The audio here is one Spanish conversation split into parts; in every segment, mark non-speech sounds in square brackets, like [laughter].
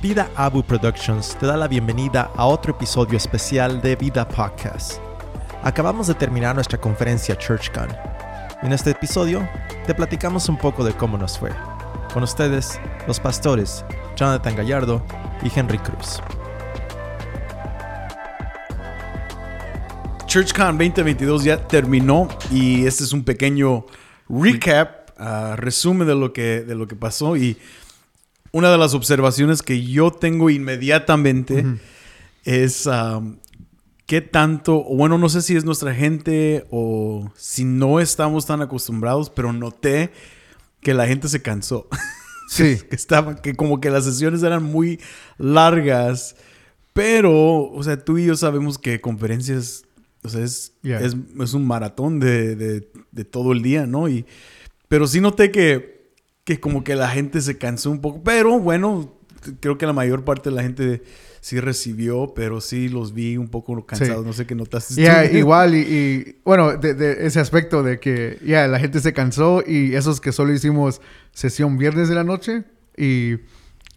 Vida Abu Productions te da la bienvenida a otro episodio especial de Vida Podcast. Acabamos de terminar nuestra conferencia ChurchCon. En este episodio te platicamos un poco de cómo nos fue. Con ustedes, los pastores Jonathan Gallardo y Henry Cruz. ChurchCon 2022 ya terminó y este es un pequeño recap, uh, resumen de lo que de lo que pasó y una de las observaciones que yo tengo inmediatamente es um, qué tanto, bueno, no sé si es nuestra gente o si no estamos tan acostumbrados, pero noté que la gente se cansó. [laughs] Sí. que estaba, que como que las sesiones eran muy largas, pero, o sea, tú y yo sabemos que conferencias, o sea, es, Yeah. es, es un maratón de, de- de todo el día, ¿no? Y, pero sí noté que, que como que la gente se cansó un poco, pero bueno, creo que la mayor parte de la gente sí recibió, pero sí los vi un poco cansados, no sé qué notaste. Ya, [laughs] igual, y, y, bueno, de, de ese aspecto de que ya la gente se cansó y esos que solo hicimos sesión viernes de la noche y,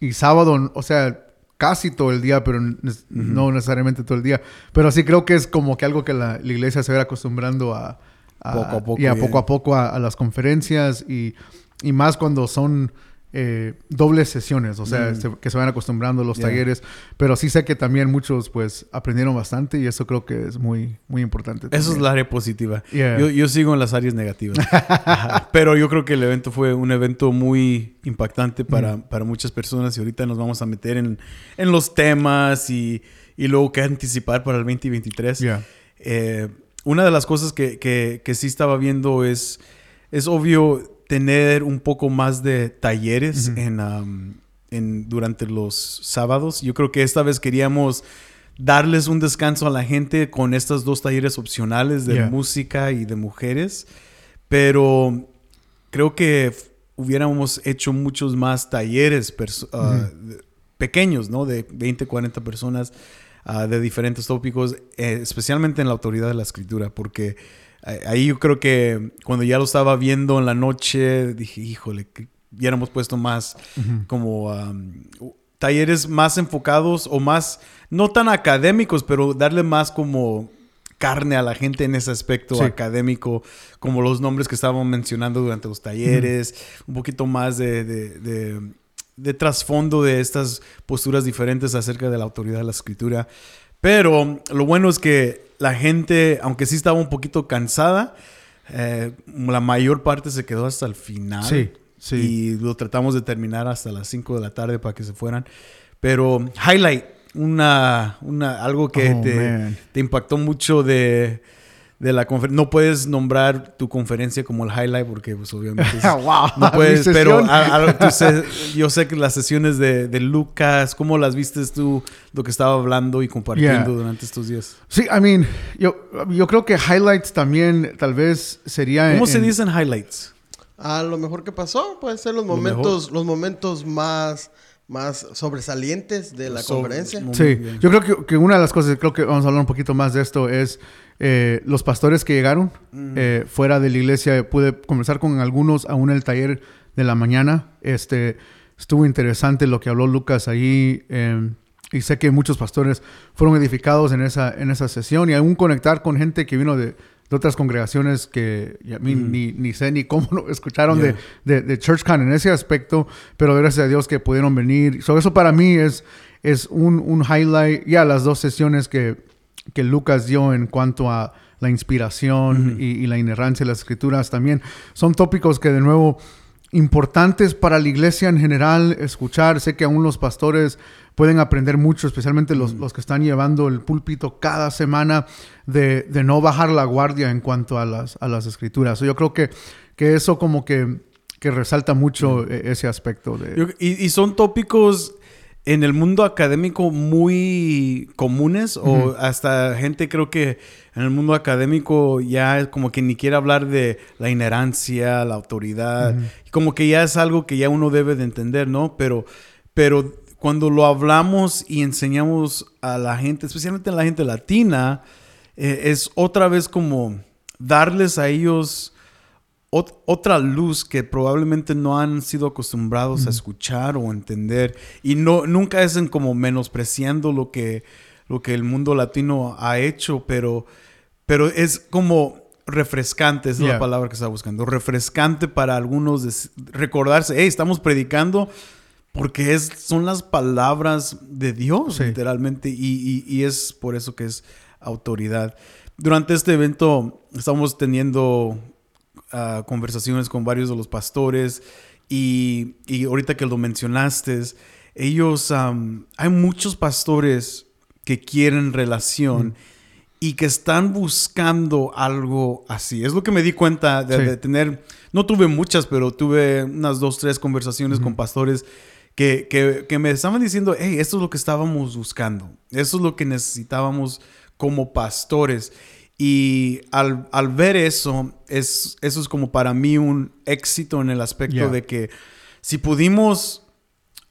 y sábado, o sea, casi todo el día, pero n- no necesariamente todo el día. Pero sí creo que es como que algo que la, la iglesia se va acostumbrando a, a- Poco a poco, y a ya. poco a poco a, a las conferencias y, y más cuando son eh, dobles sesiones, o sea, se- que se van acostumbrando los Ya. talleres. Pero sí sé que también muchos pues aprendieron bastante y eso creo que es muy, muy importante. Eso es también. la área positiva. Yeah. Yo, yo sigo en las áreas negativas. [laughs] Pero yo creo que el evento fue un evento muy impactante para, para muchas personas y ahorita nos vamos a meter en, en los temas y, y luego qué anticipar para el 2023. Yeah. Eh, una de las cosas que, que, que sí estaba viendo es, es obvio tener un poco más de talleres en, um, en- durante los sábados. Yo creo que esta vez queríamos darles un descanso a la gente con estos dos talleres opcionales de Yeah. música y de mujeres, pero creo que hubiéramos hecho muchos más talleres ah, pequeños, ¿no? De 20, 40 personas ah, de diferentes tópicos, eh, especialmente en la autoridad de la escritura, porque ahí yo creo que cuando ya lo estaba viendo en la noche, dije, híjole, que hubiéramos puesto más como am, talleres más enfocados o más, no tan académicos, pero darle más como carne a la gente en ese aspecto Sí. académico, como los nombres que estábamos mencionando durante los talleres, un poquito más de, de- de- de trasfondo de estas posturas diferentes acerca de la autoridad de la escritura. Pero lo bueno es que la gente, aunque sí estaba un poquito cansada, eh, la mayor parte se quedó hasta el final. Sí, sí. Y lo tratamos de terminar hasta las 5 de la tarde para que se fueran. Pero highlight, una, una, algo que Oh, te, impactó mucho de, de la conferencia. No puedes nombrar tu conferencia como el highlight porque pues obviamente... es- [laughs] wow. no puedes, pero a- a- yo sé que las sesiones de, de Lucas, ¿cómo las viste tú, lo que estaba hablando y compartiendo Yeah. durante estos días? Sí, I mean, yo, yo creo que highlights también tal vez sería... ¿Cómo en- se dicen highlights? A lo mejor que pasó, puede ser los Lo momentos, los momentos más, más sobresalientes de la conferencia. Sí, bien. yo creo que, que una de las cosas, creo que vamos a hablar un poquito más de esto, es eh, los pastores que llegaron eh, fuera de la iglesia. Pude conversar con algunos aún en el taller de la mañana. Este, estuvo interesante lo que habló Lucas ahí. eh, y sé que muchos pastores fueron edificados en esa, en esa sesión y aún conectar con gente que vino de, de otras congregaciones que a mí ni, ni sé ni cómo lo [laughs] escucharon Yeah. de, de, de ChurchCon en ese aspecto, pero gracias a Dios que pudieron venir. So, eso para mí es, es un, un highlight. Ya las dos sesiones que, que Lucas dio en cuanto a la inspiración y, y la inerrancia de las escrituras también son tópicos que de nuevo importantes para la iglesia en general escuchar. Sé que aún los pastores pueden aprender mucho, especialmente los, los que están llevando el púlpito cada semana, de, de no bajar la guardia en cuanto a las, a las escrituras. Yo creo que, que eso como que, que resalta mucho eh, ese aspecto de... Y, y son tópicos en el mundo académico muy comunes o hasta gente creo que en el mundo académico ya es como que ni quiere hablar de la inherencia, la autoridad, como que ya es algo que ya uno debe de entender, ¿no? Pero, pero cuando lo hablamos y enseñamos a la gente, especialmente a la gente latina, eh, es otra vez como darles a ellos ot- otra luz que probablemente no han sido acostumbrados a escuchar o entender. Y no, nunca es en como menospreciando lo que, lo que el mundo latino ha hecho, pero, pero es como refrescante, esa es Yeah. la palabra que estaba buscando. Refrescante para algunos recordarse, hey, estamos predicando porque es, son las palabras de Dios, Sí. literalmente, y, y- y es por eso que es autoridad. Durante este evento estamos teniendo ah, conversaciones con varios de los pastores y, y ahorita que lo mencionaste, ellos, am, hay muchos pastores que quieren relación y que están buscando algo así. Es lo que me di cuenta de, Sí. de tener, no tuve muchas, pero tuve unas dos, tres conversaciones con pastores que, que- que me estaban diciendo, hey, esto es lo que estábamos buscando, esto es lo que necesitábamos como pastores. Y al, al ver eso, es, eso es como para mí un éxito en el aspecto Yeah. de que si pudimos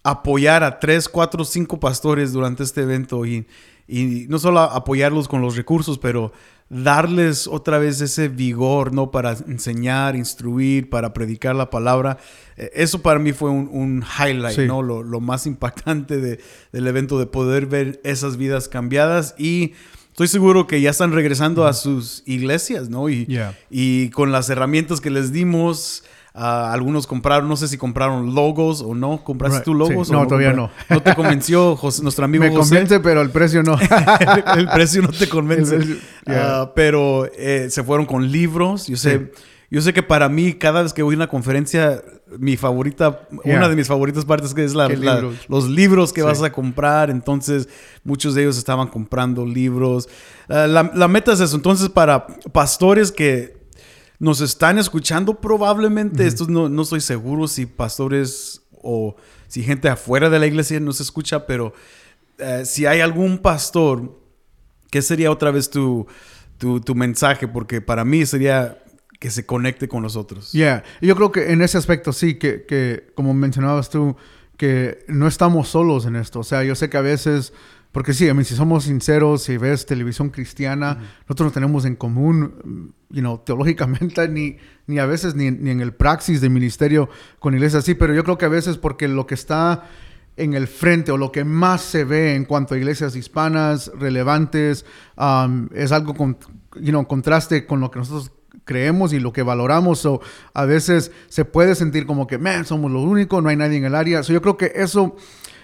apoyar a tres, cuatro, cinco pastores durante este evento y, y no solo apoyarlos con los recursos, pero darles otra vez ese vigor, ¿no? Para enseñar, instruir, para predicar la palabra. Eh, Eso para mí fue un, un highlight, Sí. ¿no? Lo, lo más impactante de- del evento, de poder ver esas vidas cambiadas y... Estoy seguro que ya están regresando a sus iglesias, ¿no? Y, Yeah. y con las herramientas que les dimos, algunos compraron, no sé si compraron logos o no. ¿Compraste Right, tú logos? sí. o No, todavía compra- ¿No te convenció José- nuestro amigo Me José? convence, pero el precio no. el, [laughs] el precio no te convence. El precio, yeah. Ah, pero eh, se fueron con libros. Yo sé, yo sé que para mí, cada vez que voy a una conferencia, mi favorita, Yeah. una de mis favoritas partes que es la, ¿Qué la- libros? los libros que Sí. vas a comprar. Entonces, muchos de ellos estaban comprando libros. Ah, la, la meta es eso. Entonces, para pastores que nos están escuchando, probablemente, esto no, no estoy seguro si pastores o si gente afuera de la iglesia nos escucha, pero eh, si hay algún pastor, ¿qué sería otra vez tu, tu, tu mensaje? Porque para mí sería que se conecte con nosotros. Yeah, yo creo que en ese aspecto sí, que, que como mencionabas tú, que no estamos solos en esto. O sea, yo sé que a veces, porque sí, I mean, si somos sinceros, si ves televisión cristiana, nosotros no tenemos en común, you know, teológicamente, [laughs] ni, ni a veces ni, ni en el praxis de ministerio con iglesias así, pero yo creo que a veces porque lo que está en el frente o lo que más se ve en cuanto a iglesias hispanas relevantes um, es algo con you know, contraste con lo que nosotros creemos y lo que valoramos. So, a veces se puede sentir como que, man, somos lo único, no hay nadie en el área. So, yo creo que eso,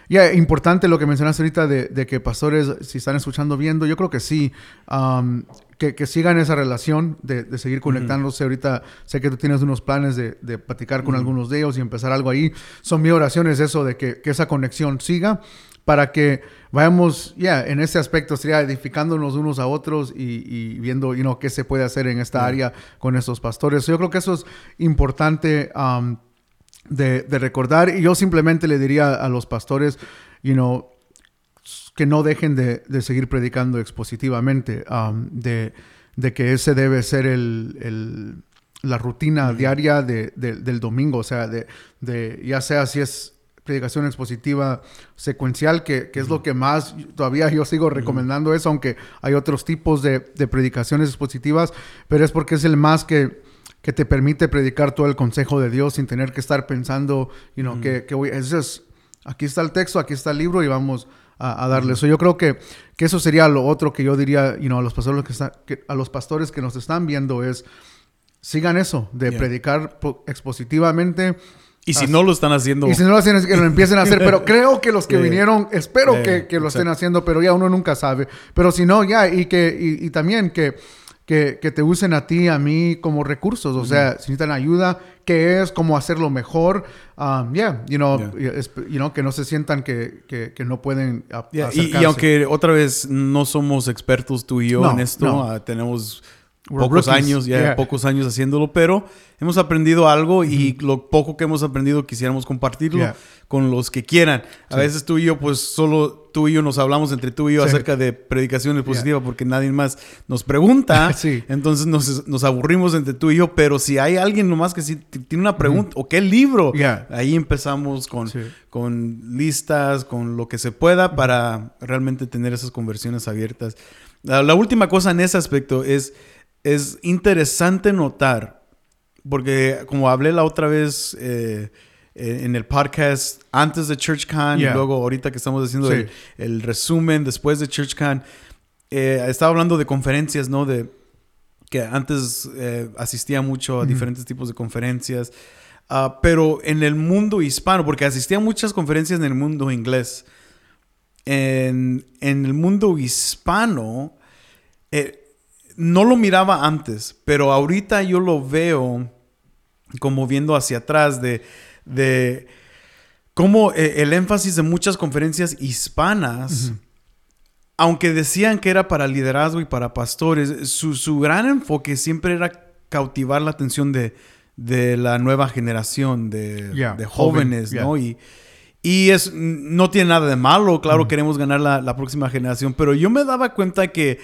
ya, importante lo que mencionaste ahorita de, de que pastores, si están escuchando, viendo, yo creo que sí, um, que, que sigan esa relación de, de seguir conectándose. Ahorita sé que tú tienes unos planes de, de platicar con algunos de ellos y empezar algo ahí. Son mi oración es eso, de que, que esa conexión siga para que vayamos, ya, en ese aspecto sería edificándonos unos a otros y, y viendo, you know, qué se puede hacer en esta área con estos pastores. Yo creo que eso es importante um, de, de recordar. Y yo simplemente le diría a los pastores, you know, que no dejen de, de seguir predicando expositivamente, um, de, de que ese debe ser el, el- la rutina diaria de- de- del domingo, o sea, de, de ya sea si es predicación expositiva secuencial, que, que es lo que más todavía yo sigo recomendando eso, aunque hay otros tipos de, de predicaciones expositivas, pero es porque es el más que, que te permite predicar todo el consejo de Dios sin tener que estar pensando, you know, que, que voy, eso es, aquí está el texto, aquí está el libro y vamos a, a darle eso. Yo creo que, que eso sería lo otro que yo diría, you know, a los pastores que, están- que- a los pastores que nos están viendo es sigan eso, de Yeah. predicar po- expositivamente. Y si no lo están haciendo, Y si no lo hacen, que lo empiecen a hacer. Pero [laughs] creo que los que Yeah. vinieron, espero Yeah, que, que lo estén haciendo, pero ya uno nunca sabe. Pero si no, ya, y que y, y también que, que, que te usen a ti, a mí como recursos. O sea, si necesitan ayuda, qué es, cómo hacerlo mejor. Um, yeah, you know, Yeah. you know, que no se sientan que, que, que no pueden a- Yeah, y- aunque otra vez no somos expertos tú y yo No, en esto, no. ah, tenemos We're pocos rookies, años, ya yeah. pocos años haciéndolo, pero hemos aprendido algo y lo poco que hemos aprendido quisiéramos compartirlo Yeah. con los que quieran. A veces tú y yo, pues solo tú y yo nos hablamos entre tú y yo Sí. acerca de predicaciones positivas porque nadie más nos pregunta. [laughs] Sí. Entonces nos, nos aburrimos entre tú y yo, pero si hay alguien nomás que sí tiene una pregunta o qué libro, Yeah. ahí empezamos con, Sí. con listas, con lo que se pueda para realmente tener esas conversiones abiertas. La, la última cosa en ese aspecto es, es interesante notar porque como hablé la otra vez eh, eh, en el podcast antes de ChurchCon Yeah. y luego ahorita que estamos haciendo Sí. el, el resumen después de ChurchCon, eh, estaba hablando de conferencias, ¿no? De que antes eh, asistía mucho a diferentes tipos de conferencias, Ah, pero en el mundo hispano, porque asistía a muchas conferencias en el mundo inglés, en, en el mundo hispano, eh, no lo miraba antes, pero ahorita yo lo veo como viendo hacia atrás de, de cómo eh, el énfasis de muchas conferencias hispanas, aunque decían que era para liderazgo y para pastores, su, su gran enfoque siempre era cautivar la atención de, de la nueva generación de, Yeah, de joven, jóvenes, yeah. ¿no? Y, y es, no tiene nada de malo, claro, queremos ganar la, la próxima generación, pero yo me daba cuenta que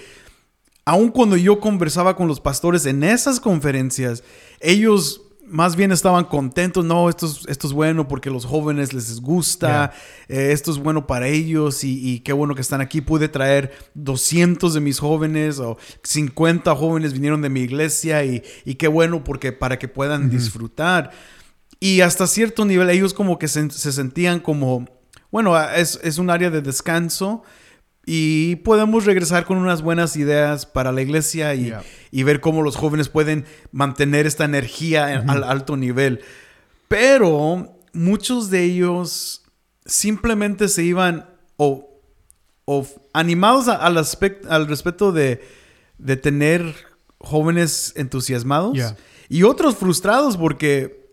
aun cuando yo conversaba con los pastores en esas conferencias, ellos más bien estaban contentos, no, esto es, esto es bueno porque los jóvenes les gusta, eh, esto es bueno para ellos y, y qué bueno que están aquí. Pude traer 200 de mis jóvenes o 50 jóvenes vinieron de mi iglesia y, y qué bueno porque para que puedan disfrutar. Y hasta cierto nivel ellos como que se, se sentían como, bueno, es, es un área de descanso y podemos regresar con unas buenas ideas para la iglesia y, Yeah. y ver cómo los jóvenes pueden mantener esta energía en- al alto nivel. Pero muchos de ellos simplemente se iban o, o animados a- al, aspect- al respecto de, de tener jóvenes entusiasmados Yeah. y otros frustrados porque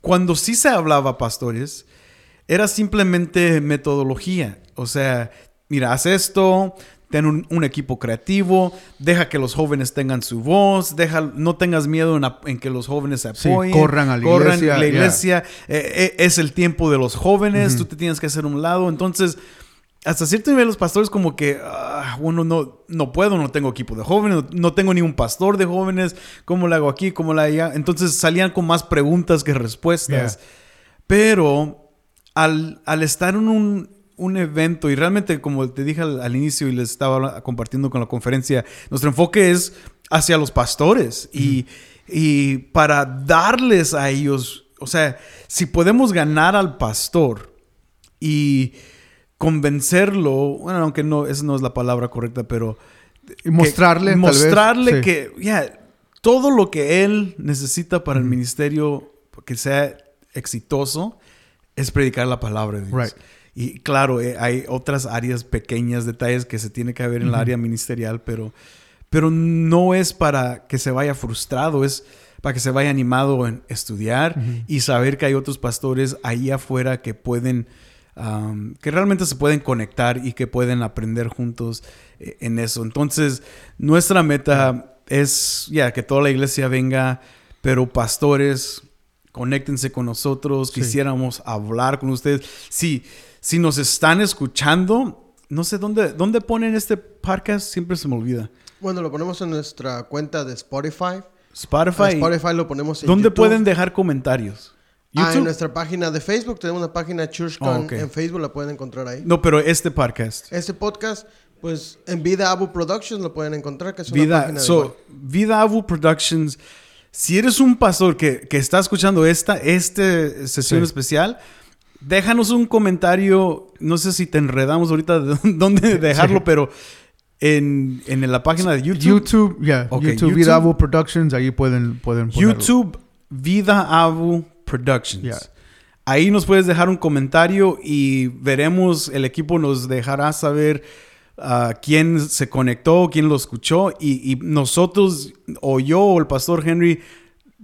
cuando sí se hablaba pastores, era simplemente metodología. O sea, mira, haz esto, ten un, un equipo creativo, deja que los jóvenes tengan su voz, deja, no tengas miedo en, que los jóvenes se Sí, apoyen. corran a la iglesia, la yeah. iglesia. Eh, eh, es el tiempo de los jóvenes, tú te tienes que hacer un lado. Entonces, hasta cierto nivel los pastores como que, ah, bueno, no, no puedo, no tengo equipo de jóvenes, no, no tengo ni un pastor de jóvenes, ¿cómo lo hago aquí? ¿Cómo lo hago allá? Entonces salían con más preguntas que respuestas. Yeah. Pero al, al estar en un, un evento, y realmente como te dije al, al inicio y les estaba compartiendo con la conferencia, nuestro enfoque es hacia los pastores y, y para darles a ellos, o sea, si podemos ganar al pastor y convencerlo, bueno, aunque no, esa no es la palabra correcta, pero Y mostrarle, que- tal vez. mostrarle Sí. que todo lo que él necesita para el ministerio que sea exitoso es predicar la palabra de Dios. Right. Y claro, eh, hay otras áreas pequeñas, detalles que se tiene que ver en el área ministerial, pero, pero no es para que se vaya frustrado, es para que se vaya animado en estudiar y saber que hay otros pastores ahí afuera que pueden, um, que realmente se pueden conectar y que pueden aprender juntos eh, en eso. Entonces, nuestra meta es ya que toda la iglesia venga, pero pastores, conéctense con nosotros, Sí. quisiéramos hablar con ustedes. Sí, si nos están escuchando, no sé dónde, dónde ponen este podcast, siempre se me olvida. Bueno, lo ponemos en nuestra cuenta de Spotify. Spotify. En Spotify lo ponemos en ¿Dónde YouTube. pueden dejar comentarios? Ah, en nuestra página de Facebook. Tenemos una página ChurchCon Oh, ok. en Facebook. La pueden encontrar ahí. No, pero este podcast. Este podcast, pues en Vida Abu Productions lo pueden encontrar, que es una Vida, página de so. Vida Abu Productions. Si eres un pastor que, que está escuchando esta este sesión Sí. especial, déjanos un comentario. No sé si te enredamos ahorita de dónde [laughs] dejarlo, Sí. pero en, en la página de YouTube. YouTube, ya, Ok, YouTube, YouTube. Vida Abu Productions, ahí pueden, pueden ponerlo. YouTube Vida Abu Productions. Yeah. Ahí nos puedes dejar un comentario y veremos, el equipo nos dejará saber ah, quién se conectó, quién lo escuchó y, y nosotros o yo o el pastor Henry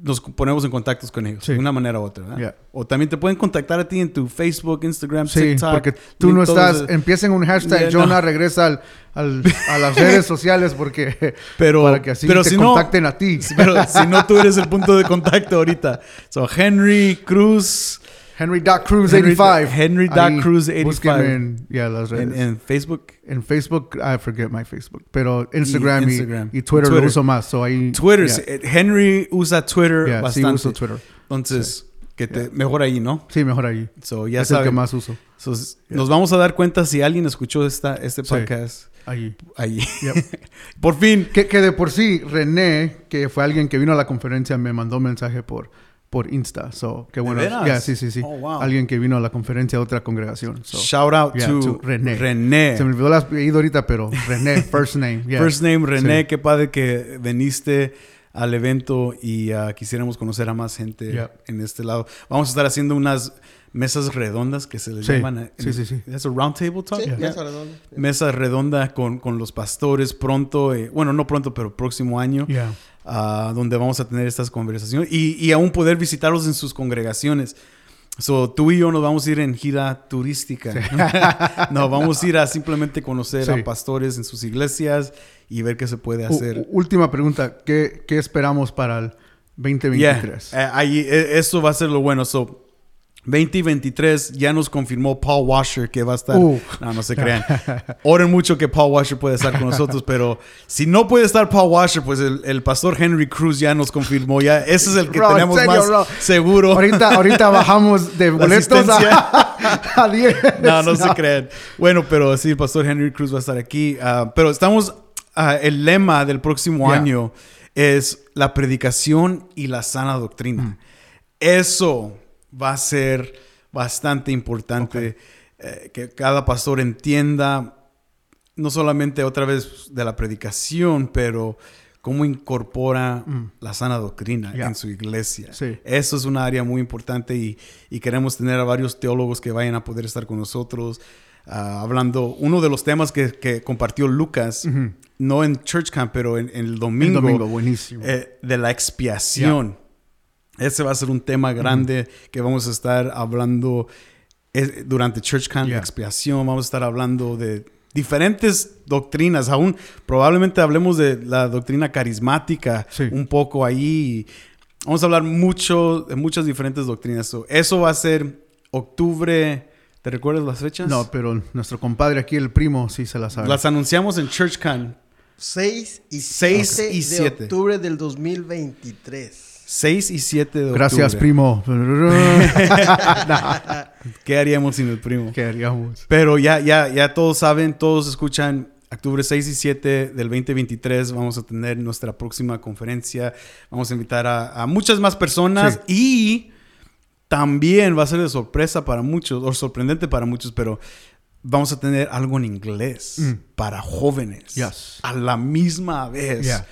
nos ponemos en contactos con ellos Sí. de una manera u otra. ¿verdad? Yeah. O también te pueden contactar a ti en tu Facebook, Instagram, Sí, TikTok. porque tú no estás, esos- empiecen un hashtag, Yeah, Jonah no. regresa al, al- a las [laughs] redes sociales porque [laughs] Pero- para que así pero te si no- contacten a ti. [laughs] Pero si no, tú eres el punto de contacto ahorita. So, Henry Cruz. Henry.Cruz85. Henry- Henry.Cruz85. Ahí, búsquenme en, yeah, las redes. En, En, en Facebook. Facebook, I forget my Facebook, pero Instagram y, Instagram. y Twitter, Twitter. lo uso más. So ahí, Twitter. yeah, sí, eh, Henry usa Twitter yeah, sí bastante. uso Twitter. Entonces, que te, mejor ahí, ¿no? Sí, mejor ahí. So, ya es el que más uso. So, Nos vamos a dar cuenta si alguien escuchó esta, este Sí. podcast Allí. ahí. Yep. [laughs] Por fin. Que, que de por sí, René, que fue alguien que vino a la conferencia, me mandó mensaje por, por Insta. So, qué bueno. Ya, sí, sí, sí. Oh, wow. Alguien que vino a la conferencia de otra congregación. So, Shout out yeah, to, to René. René. Se me olvidó el apellido ahorita, pero René, [laughs] first name. yeah. First name René, Sí. qué padre que viniste al evento y ah, quisiéramos conocer a más gente Yeah. en este lado. Vamos a estar haciendo unas mesas redondas que se les Sí. llaman. eh, Sí, sí, sí. ¿Es un round table talk? Sí, Yeah. mesa redonda. Mesa redonda con, con los pastores pronto, eh, bueno, no pronto, pero próximo año, Ah, donde vamos a tener estas conversaciones y, y aún poder visitarlos en sus congregaciones. So, tú y yo nos vamos a ir en gira turística. [laughs] no, vamos a ir a simplemente conocer Sí. a pastores en sus iglesias y ver qué se puede hacer. u- última pregunta. ¿Qué, ¿Qué esperamos para el 2023? Yeah, eh, ahí, eh, eso va a ser lo bueno. So, 2023 ya nos confirmó Paul Washer que va a estar. Uh. No, no se crean. Oren mucho que Paul Washer puede estar con nosotros, pero si no puede estar Paul Washer, pues el, el pastor Henry Cruz ya nos confirmó. Ya, ese es el que Bro, en tenemos serio, más bro. seguro. Ahorita, ahorita bajamos de boletos a, [laughs] a 10. No, no se crean. Bueno, pero sí, el pastor Henry Cruz va a estar aquí. Ah, pero estamos, ah, el lema del próximo Yeah. año es la predicación y la sana doctrina. Mm. Eso va a ser bastante importante eh, que cada pastor entienda no solamente otra vez de la predicación, pero cómo incorpora la sana doctrina Mm. Yeah. en su iglesia. Sí. Eso es una área muy importante y, y queremos tener a varios teólogos que vayan a poder estar con nosotros. ah, hablando, uno de los temas que, que compartió Lucas, no en Church Camp, pero en, en el domingo, El domingo, buenísimo. eh, de la expiación. Ese va a ser un tema grande que vamos a estar hablando eh, durante Church Camp, Yeah. expiación. Vamos a estar hablando de diferentes doctrinas. Aún probablemente hablemos de la doctrina carismática Sí. un poco ahí. Vamos a hablar mucho de muchas diferentes doctrinas. So, eso va a ser octubre. ¿Te recuerdas las fechas? No, pero nuestro compadre aquí, el primo, sí se la sabe. Las anunciamos en Church Camp. 6 y Seis 7 y de siete. octubre del 2023. 6 y 7 de octubre. Gracias, primo. [laughs] [laughs] ¿Qué haríamos sin el primo? ¿Qué haríamos? Pero ya, ya, ya todos saben, todos escuchan. Octubre 6 y 7 del 2023 vamos a tener nuestra próxima conferencia. Vamos a invitar a, a muchas más personas y también va a ser de sorpresa para muchos, o sorprendente para muchos, pero vamos a tener algo en inglés para jóvenes. Mm. Yes. A la misma vez. Yeah.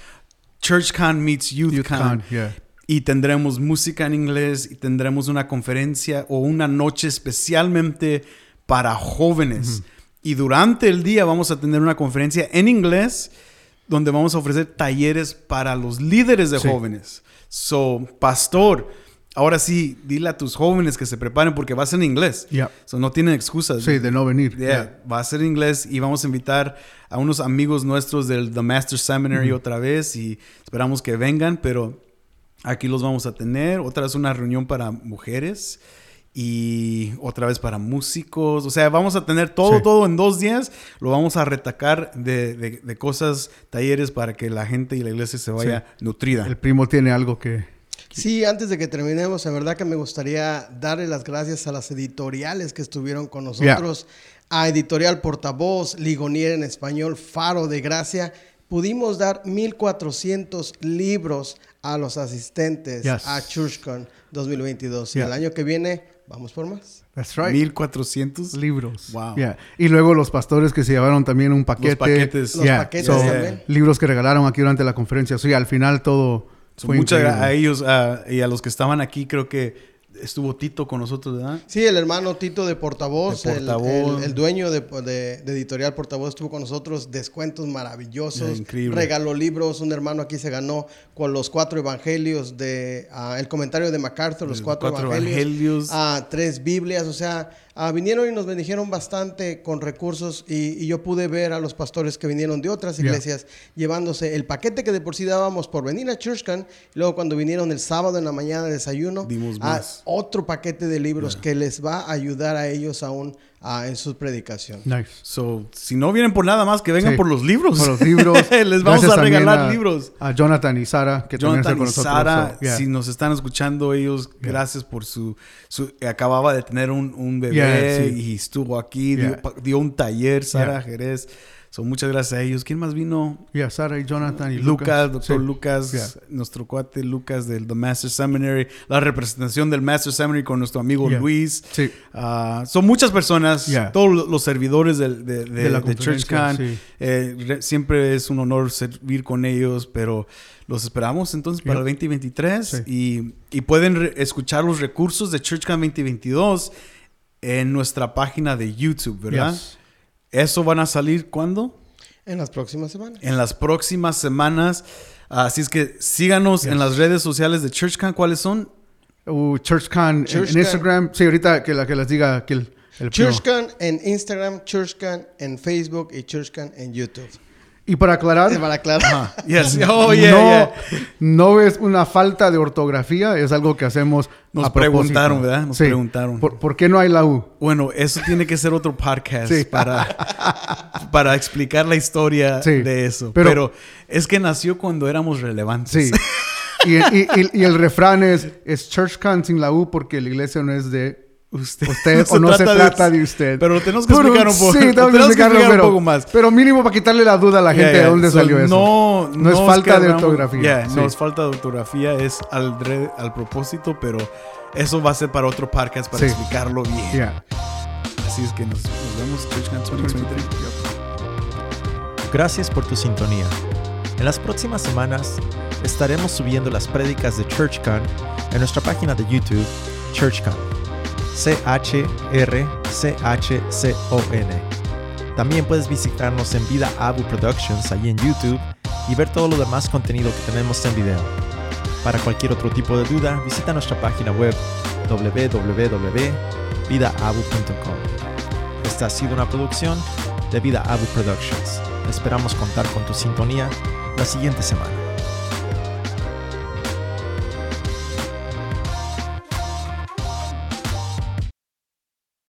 ChurchCon meets Youth YouthCon. Con, yeah. Y tendremos música en inglés y tendremos una conferencia o una noche especialmente para jóvenes. Y durante el día vamos a tener una conferencia en inglés donde vamos a ofrecer talleres para los líderes de Sí. jóvenes. So, pastor, ahora sí, dile a tus jóvenes que se preparen porque va a ser en inglés. Yeah. So, no tienen excusas. Sí, de no venir. Yeah, Yeah. Va a ser en inglés y vamos a invitar a unos amigos nuestros del The Master Seminary otra vez y esperamos que vengan, pero aquí los vamos a tener. Otra vez una reunión para mujeres y otra vez para músicos. O sea, vamos a tener todo, Sí. todo en dos días. Lo vamos a retacar de, de- de cosas, talleres para que la gente y la iglesia se vaya nutrida. El primo tiene algo que... Sí, antes de que terminemos, en verdad que me gustaría darle las gracias a las editoriales que estuvieron con nosotros. A Editorial Portavoz, Ligonier en español, Faro de Gracia. Pudimos dar 1400 libros a los asistentes Yes. a ChurchCon 2022. Y Yeah. el año que viene, vamos por más. That's right. 1400 libros. Wow. Yeah. Y luego los pastores que se llevaron también un paquete. paquetes. Los Yeah. paquetes So, también. Libros que regalaron aquí durante la conferencia. Sí, al final todo So, fue muchas a ellos ah, y a los que estaban aquí, creo que estuvo Tito con nosotros, ¿verdad? Sí, el hermano Tito de Portavoz, De el- Portavoz. El, el dueño de, de- de Editorial Portavoz estuvo con nosotros, descuentos maravillosos, increíble. regaló libros, un hermano aquí se ganó con los cuatro evangelios de, ah, el comentario de MacArthur, los Los cuatro, cuatro evangelios, evangelios. ah, tres Biblias, o sea, ah, vinieron y nos bendijeron bastante con recursos y, y yo pude ver a los pastores que vinieron de otras iglesias llevándose el paquete que de por sí dábamos por venir a ChurchCon, y luego cuando vinieron el sábado en la mañana de desayuno, Dimos ah, más. otro paquete de libros que les va a ayudar a ellos aún ah, en sus predicaciones. Nice. So, si no vienen por nada más, que vengan Sí. por los libros. Por los libros. [laughs] Les vamos Gracias a también regalar a- libros. A Jonathan y Sara, que también Jonathan están con y nosotros. Sara, so, yeah. si nos están escuchando ellos, gracias por su, su- Acababa de tener un, un bebé Yeah, sí. y estuvo aquí, Yeah. dio, pa- dio un taller, Sara Yeah. Jerez. So, muchas gracias a ellos. ¿Quién más vino? Yeah, Sara y Jonathan y Lucas, Lucas. doctor Sí. Lucas, Yeah. nuestro cuate Lucas del The Master Seminary, la representación del Master Seminary con nuestro amigo Yeah. Luis. Sí. Ah, son muchas personas, todos los servidores del- de, de, De la de conferencia, ChurchCon. sí. Eh, re- siempre es un honor servir con ellos, pero los esperamos entonces para el 2023 Sí. y, y pueden escuchar los recursos de ChurchCon 2022 en nuestra página de YouTube, ¿verdad? Yes. Eso van a salir cuándo? En las próximas semanas. en las próximas semanas. Así es que síganos en las redes sociales de ChurchCon. ¿Cuáles son? Uh, ChurchCon en- ChurchCon. en Instagram. Sí, ahorita que, la, que les diga aquí el, el. ChurchCon en Instagram, ChurchCon en Facebook y ChurchCon en YouTube. Y para aclarar, Para aclarar. Yes. [laughs] Oh, yeah, no, yeah. no es una falta de ortografía, es algo que hacemos Nos a propósito. preguntaron, ¿verdad? Nos preguntaron. ¿Por, por qué no hay la U? Bueno, eso tiene que ser otro podcast Sí. para, [laughs] para explicar la historia Sí. de eso. Pero, Pero- es que nació cuando éramos relevantes. Sí. [laughs] y, y- y- y el refrán es, es ChurchCon sin la U porque la iglesia no es de Usted, usted [laughs] o no se trata de, usted. Pero tenemos que Pero explicar un poco. Sí, tenemos que explicarlo, explicar pero, un poco más. Pero mínimo para quitarle la duda a la gente Yeah, yeah. de dónde So, salió eso. No, No es falta de ortografía. Yeah, Sí. No es falta de ortografía, es al, re- al propósito, pero eso va a ser para otro podcast para Sí. explicarlo bien. Yeah. Así es que nos, nos vemos, ChurchCon 2023. Gracias por tu sintonía. En las próximas semanas estaremos subiendo las prédicas de ChurchCon en nuestra página de YouTube, ChurchCon. C-H-R-C-H-C-O-N. También puedes visitarnos en Vida Abu Productions allí en YouTube y ver todo lo demás contenido que tenemos en video. Para cualquier otro tipo de duda, visita nuestra página web www.vidaabu.com. Esta ha sido una producción de Vida Abu Productions. Esperamos contar con tu sintonía la siguiente semana.